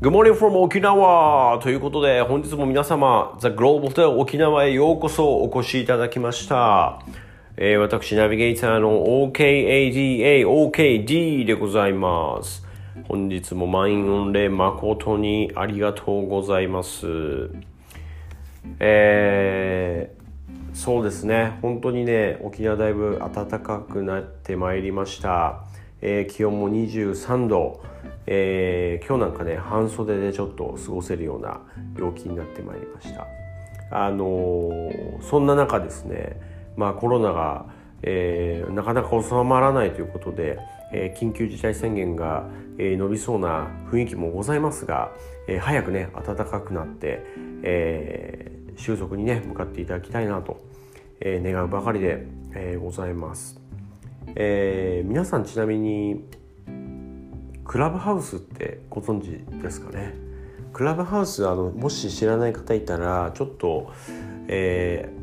Good morning from 沖縄ということで本日も皆様 The Global 沖縄へようこそお越しいただきました、えー私ナビゲーターの OKADA OKD でございます。本日も満員御礼誠にありがとうございます。えーそうですね。本当にね沖縄だいぶ暖かくなってまいりました、えー気温も23度、えー今日なんかね半袖でちょっと過ごせるような陽気になってまいりました。あのーそんな中ですねまあコロナが、えーなかなか収まらないということで、え緊急事態宣言が、え伸びそうな雰囲気もございますが、え早くね暖かくなって、えー収束にね向かっていただきたいなと、え願うばかりで、えございます、え皆さんちなみにクラブハウスってご存知ですかね？クラブハウスあのもし知らない方いたらちょっと、えー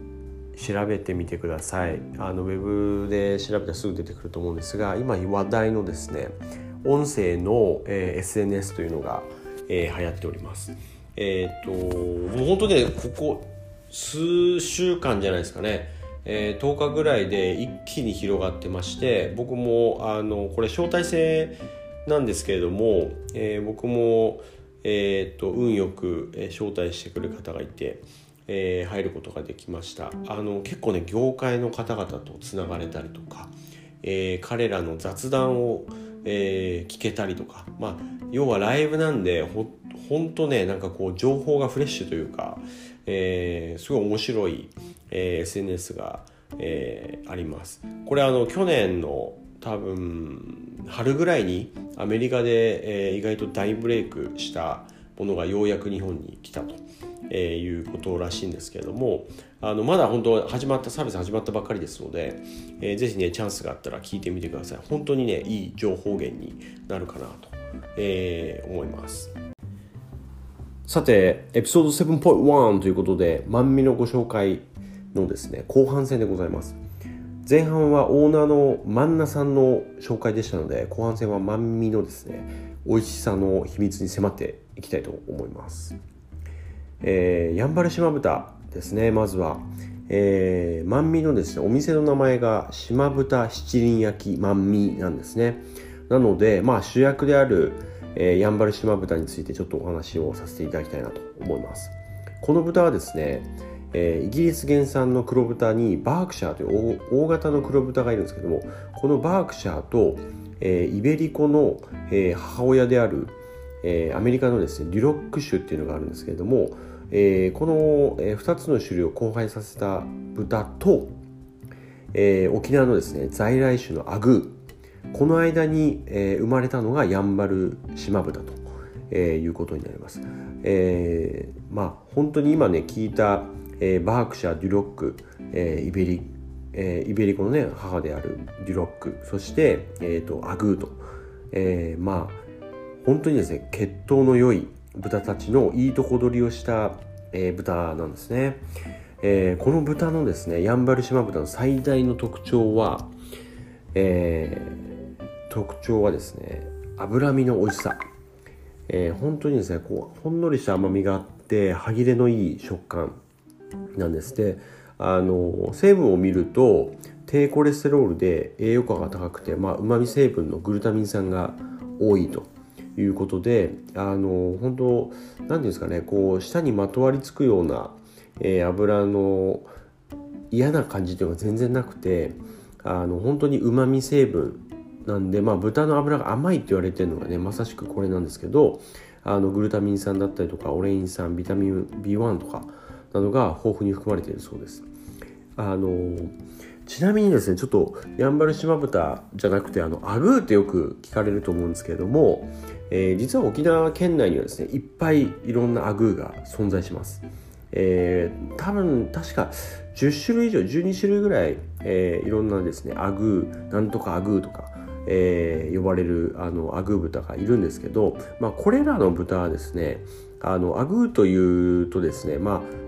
調べてみてください。あのウェブで調べたらすぐ出てくると思うんですが今話題のですね音声の、えー SNS というのが、えー流行っております。えっ、ともう本当ねここ数週間じゃないですかね。えー10日ぐらいで一気に広がってまして僕もあのこれ招待制なんですけれども、えー僕も、えー、と運よく、招待してくる方がいて、えー入ることができました。あの結構ね業界の方々とつながれたりとか、え彼らの雑談を、え聞けたりとか、まあ、要はライブなんでほほんとねなんかこう情報がフレッシュというか、えすごい面白い、え SNS が、えあります。これあの去年の多分春ぐらいにアメリカで、えー意外と大ブレイクしたものがようやく日本に来たと、えーいうことらしいんですけれどもあのまだ本当始まったサービス始まったばっかりですので、えーぜひねチャンスがあったら聞いてみてください。本当にねいい情報源になるかなと、えー思います。さてエピソード7.1ということで万味のご紹介のですね後半戦でございます。前半はオーナーの万名さんの紹介でしたので後半戦は万味のですね美味しさの秘密に迫っていきたいと思います。え、やんばる島豚ですねまずは、えー、万味のですねお店の名前が島豚七輪焼き万味なんですね。なのでまあ主役である、え、やんばる島豚についてちょっとお話をさせていただきたいなと思います。この豚はですね、えーイギリス原産の黒豚にバークシャーという大型の黒豚がいるんですけどもこのバークシャーと、えーイベリコの、えー母親であるえーアメリカのですねデュロック種っていうのがあるんですけれども、えーこの、え2つの種類を交配させた豚と、えー沖縄のですね在来種のアグーこの間に、えー生まれたのがヤンバル島豚と、えーいうことになります、えーまあ本当に今ね聞いた、えーバークシャーデュロック、えーイベリえーイベリコのね母であるデュロックそして、えー、とアグーと、えーまあ本当にですね血統の良い豚たちのいいとこ取りをした、えー豚なんですね、えーこの豚のですねヤンバル島豚の最大の特徴は、えー特徴はですね脂身の美味しさ、えー本当にですねこうほんのりした甘みがあって歯切れのいい食感。なんです。であの成分を見ると低コレステロールで栄養価が高くてうまみ成分のグルタミン酸が多いと。いうことであの本当何ていうんですかねこう舌にまとわりつくような、えー油の嫌な感じというのが全然なくてあの本当にうまみ成分なんで、まあ、豚の脂が甘いって言われてるのがねまさしくこれなんですけどあのグルタミン酸だったりとかオレイン酸ビタミン B1 とかなどが豊富に含まれているそうです。あのちなみにですねちょっとやんばる島豚じゃなくてあのアグーってよく聞かれると思うんですけれども、えー実は沖縄県内にはですねいっぱいいろんなアグーが存在します。えー多分確か10種類以上12種類ぐらい、えーいろんなですねアグーなんとかアグーとか、えー呼ばれるあのアグー豚がいるんですけど、まあ、これらの豚はですねあのアグーというとですねまあ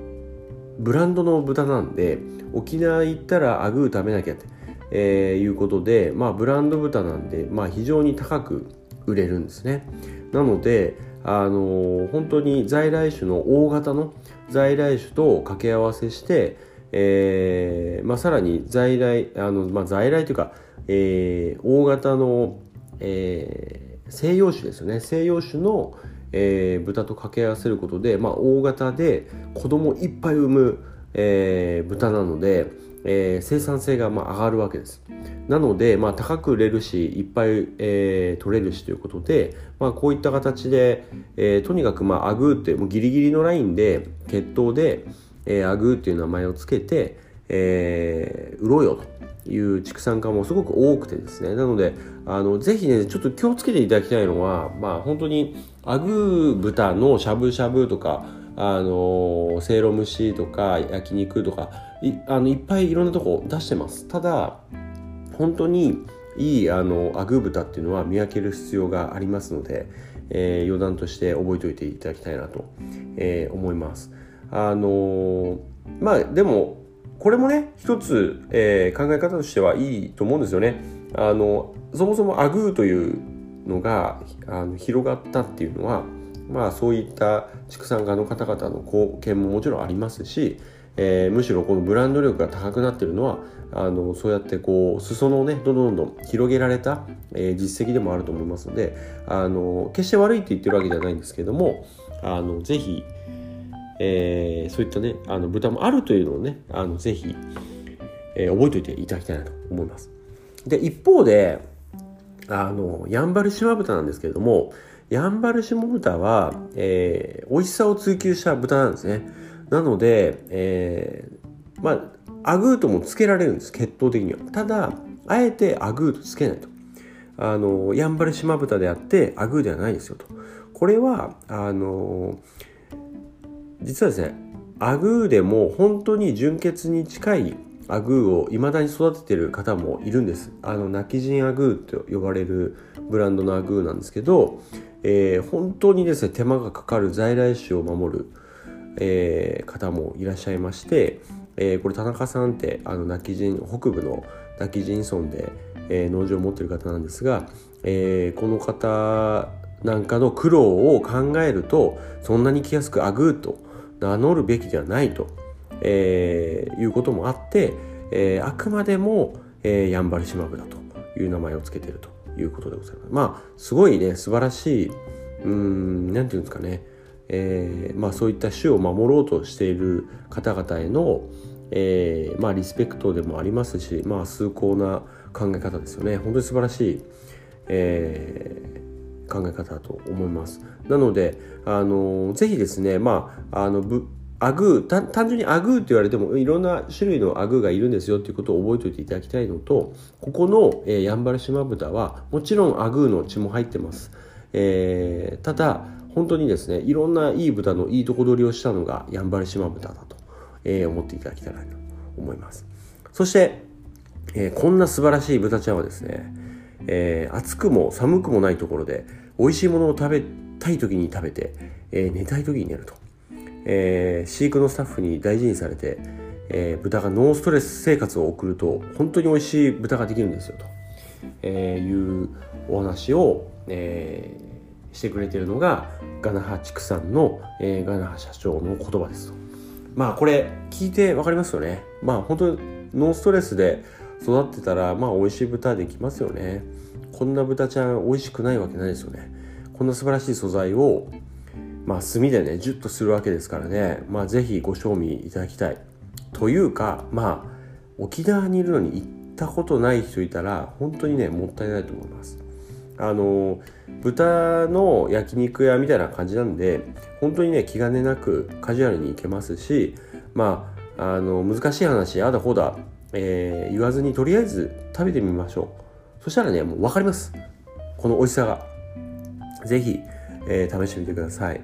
ブランドの豚なんで沖縄行ったらアグー食べなきゃって、えーいうことで、まあ、ブランド豚なんで、まあ、非常に高く売れるんですね。なのであの本当に在来種の大型の在来種と掛け合わせして、えーまあ、さらに在来あの、まあ、在来というか、えー、大型の、えー、西洋種ですよね。西洋種の、えー、豚と掛け合わせることで、まあ、大型で子供いっぱい産む、えー、豚なので、えー、生産性がまあ上がるわけです。なので、まあ、高く売れるしいっぱい、えー、取れるしということで、まあ、こういった形で、えー、とにかく、まあ、アグーってもうギリギリのラインで血統で、えー、アグーっていう名前をつけて、えー、売ろうよという畜産家もすごく多くてですね。なのであのぜひねちょっと気をつけていただきたいのは、まあ、本当にアグー豚のしゃぶしゃぶとかあのせいろ蒸しとか焼肉とかいあのいっぱいいろんなとこ出してます。ただ本当にいいあのアグー豚っていうのは見分ける必要がありますので、えー、余談として覚えておいていただきたいなと、えー、思います。あのー、まあでもこれもね一つ、えー、考え方としてはいいと思うんですよね。あのそもそもアグーというのがあの広がったっていうのはまあそういった畜産家の方々の貢献ももちろんありますし、えー、むしろこのブランド力が高くなってるのはあのそうやってこう裾野をねどんどんどんどん広げられた、えー、実績でもあると思いますのであの決して悪いって言ってるわけじゃないんですけどもあのぜひ、えー、そういったねあの豚もあるというのをねあのぜひ、えー、覚えておいていただきたいなと思います。で一方であのヤンバル島豚なんですけれどもヤンバル下豚は、えー、美味しさを追求した豚なんですね。なので、えー、まあ、アグーともつけられるんです、血統的には。ただ、あえてアグーとつけないと。あの、ヤンバル島豚であって、アグーではないですよと。これは、あの、実はですね、アグーでも本当に純血に近いアグーを未だに育ててる方もいるんです。あの、泣き人アグーと呼ばれるブランドのアグーなんですけど、えー、本当にですね手間がかかる在来種を守る、えー、方もいらっしゃいまして、えー、これ田中さんってあの泣き人北部の泣き人村で、えー、農場を持ってる方なんですが、えー、この方なんかの苦労を考えるとそんなに来やすくアグーと名乗るべきではないと、えー、いうこともあって、えー、あくまでも、えー、ヤンバルシマブだという名前を付けているということでございます。まあすごいね素晴らしいうん何て言うんですかね、えー、まあそういった種を守ろうとしている方々への、えー、まあリスペクトでもありますしまあ崇高な考え方ですよね本当に素晴らしい、えー、考え方だと思います。なのであのぜひですねまああのアグー単純にアグーって言われてもいろんな種類のアグーがいるんですよっていうことを覚えておいていただきたいのとここの、えー、ヤンバル島豚はもちろんアグーの血も入ってます、えー、ただ本当にですねいろんないい豚のいいとこ取りをしたのがヤンバル島豚だと、えー、思っていただきたいなと思いますそして、えー、こんな素晴らしい豚ちゃんはですね、えー、暑くも寒くもないところで美味しいものを食べたい時に食べて、えー、寝たい時に寝るとえー、飼育のスタッフに大事にされて、えー、豚がノーストレス生活を送ると本当に美味しい豚ができるんですよと、えー、いうお話を、えー、してくれているのがガナハ畜産の、えー、ガナハ社長の言葉ですと。まあこれ聞いて分かりますよね。まあ本当ノーストレスで育ってたらまあ美味しい豚できますよね。こんな豚ちゃん美味しくないわけないですよね。こんな素晴らしい素材をまあ、炭でねジュッとするわけですからね、まあ、ぜひご賞味いただきたい。というかまあ沖縄にいるのに行ったことない人いたら本当にねもったいないと思います。あの豚の焼肉屋みたいな感じなんで本当にね気兼ねなくカジュアルに行けますしまああの難しい話あだほだ、えー、言わずにとりあえず食べてみましょう。そしたらねもう分かります。この美味しさが。是非、えー、試してみてください。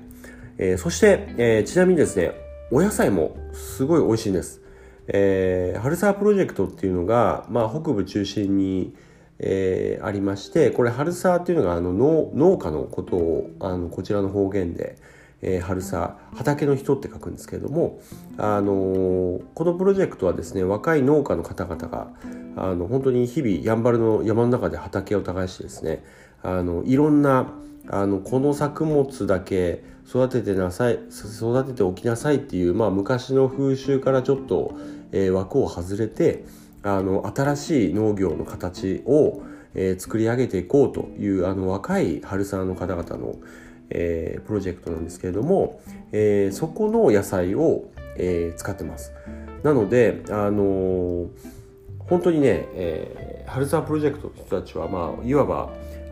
えー、そして、えー、ちなみにですね、お野菜もすごい美味しいんです。えー、春沢プロジェクトっていうのが、まあ、北部中心に、えー、ありまして、これ春沢っていうのがあの農農家のことをあのこちらの方言で、えー、春沢畑の人って書くんですけれども、あのー、このプロジェクトはですね若い農家の方々があの本当に日々やんばるの山の中で畑を耕してですねあのいろんなあのこの作物だけ育ててなさい育てておきなさいっていう、まあ、昔の風習からちょっと、えー、枠を外れてあの新しい農業の形を、えー、作り上げていこうというあの若い春沢の方々の、えー、プロジェクトなんですけれども、えー、そこの野菜を、えー、使ってます。なので、あのー、本当にね、えー、春沢プロジェクトの人たちは、まあ、いわば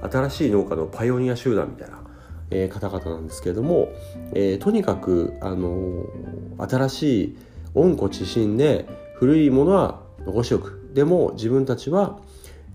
新しい農家のパイオニア集団みたいな、えー、方々なんですけれども、えー、とにかく、あのー、新しい温故知新で古いものは残しておくでも自分たちは、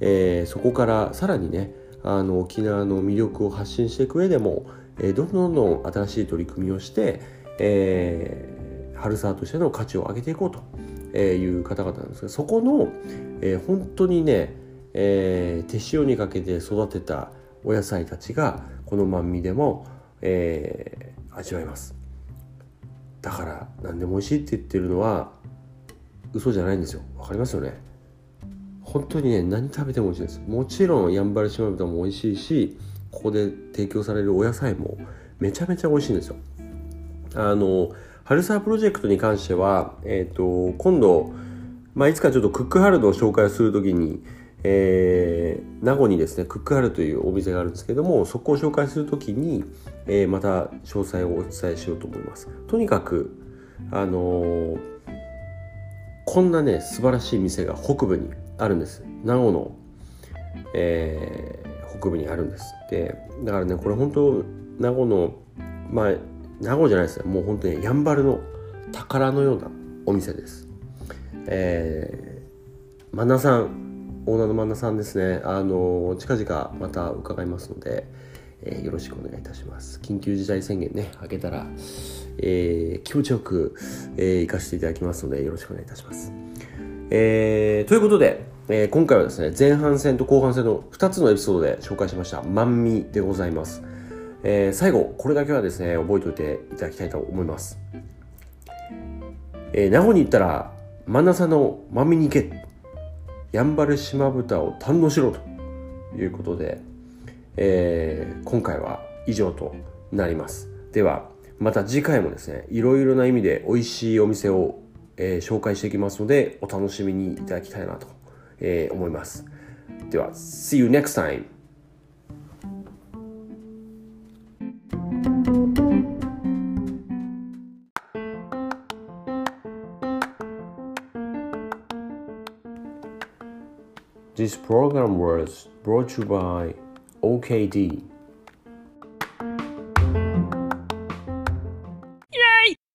えー、そこからさらにねあの沖縄の魅力を発信していく上でも、えー、どんどんどん新しい取り組みをして、えー、春沢としての価値を上げていこうという方々なんですがそこの、えー、本当にね、えー、手塩にかけて育てたお野菜たちがこの万味でも、えー、味わえます。だから何でも美味しいって言ってるのは嘘じゃないんですよ。わかりますよね？本当にね何食べても美味しいです。もちろんやんばる島豚も美味しいしここで提供されるお野菜もめちゃめちゃ美味しいんですよ。あの春沢プロジェクトに関しては、えっ、ー、と今度、まあ、いつかちょっとクックハルドを紹介するときに、えー、名護にですねクックハルというお店があるんですけどもそこを紹介するときに、えー、また詳細をお伝えしようと思います。とにかくあのー、こんなね素晴らしい店が北部にあるんです。名護の、えー、北部にあるんですでだからねこれ本当名護のまあ名護じゃないですよ。もう本当にやんばるの宝のようなお店です。えー、万ナさんオーナーの万ナさんですね。あの近々また伺いますので、えー、よろしくお願いいたします。緊急事態宣言ね開けたら、えー、気持ちよく、えー、行かせていただきますのでよろしくお願いいたします。えー、ということで、えー、今回はですね、前半戦と後半戦の2つのエピソードで紹介しました、万味でございます。えー、最後、これだけはですね、覚えておいていただきたいと思います。えー、名護に行ったら、真ん中の万味に行け。やんばる島豚を堪能しろということで、えー、今回は以上となります。では、また次回もですね、いろいろな意味で美味しいお店をえー、紹介していきますので、お楽しみにいただきたいなと、えー、思います。では、See you next time! This program was brought to you by OKD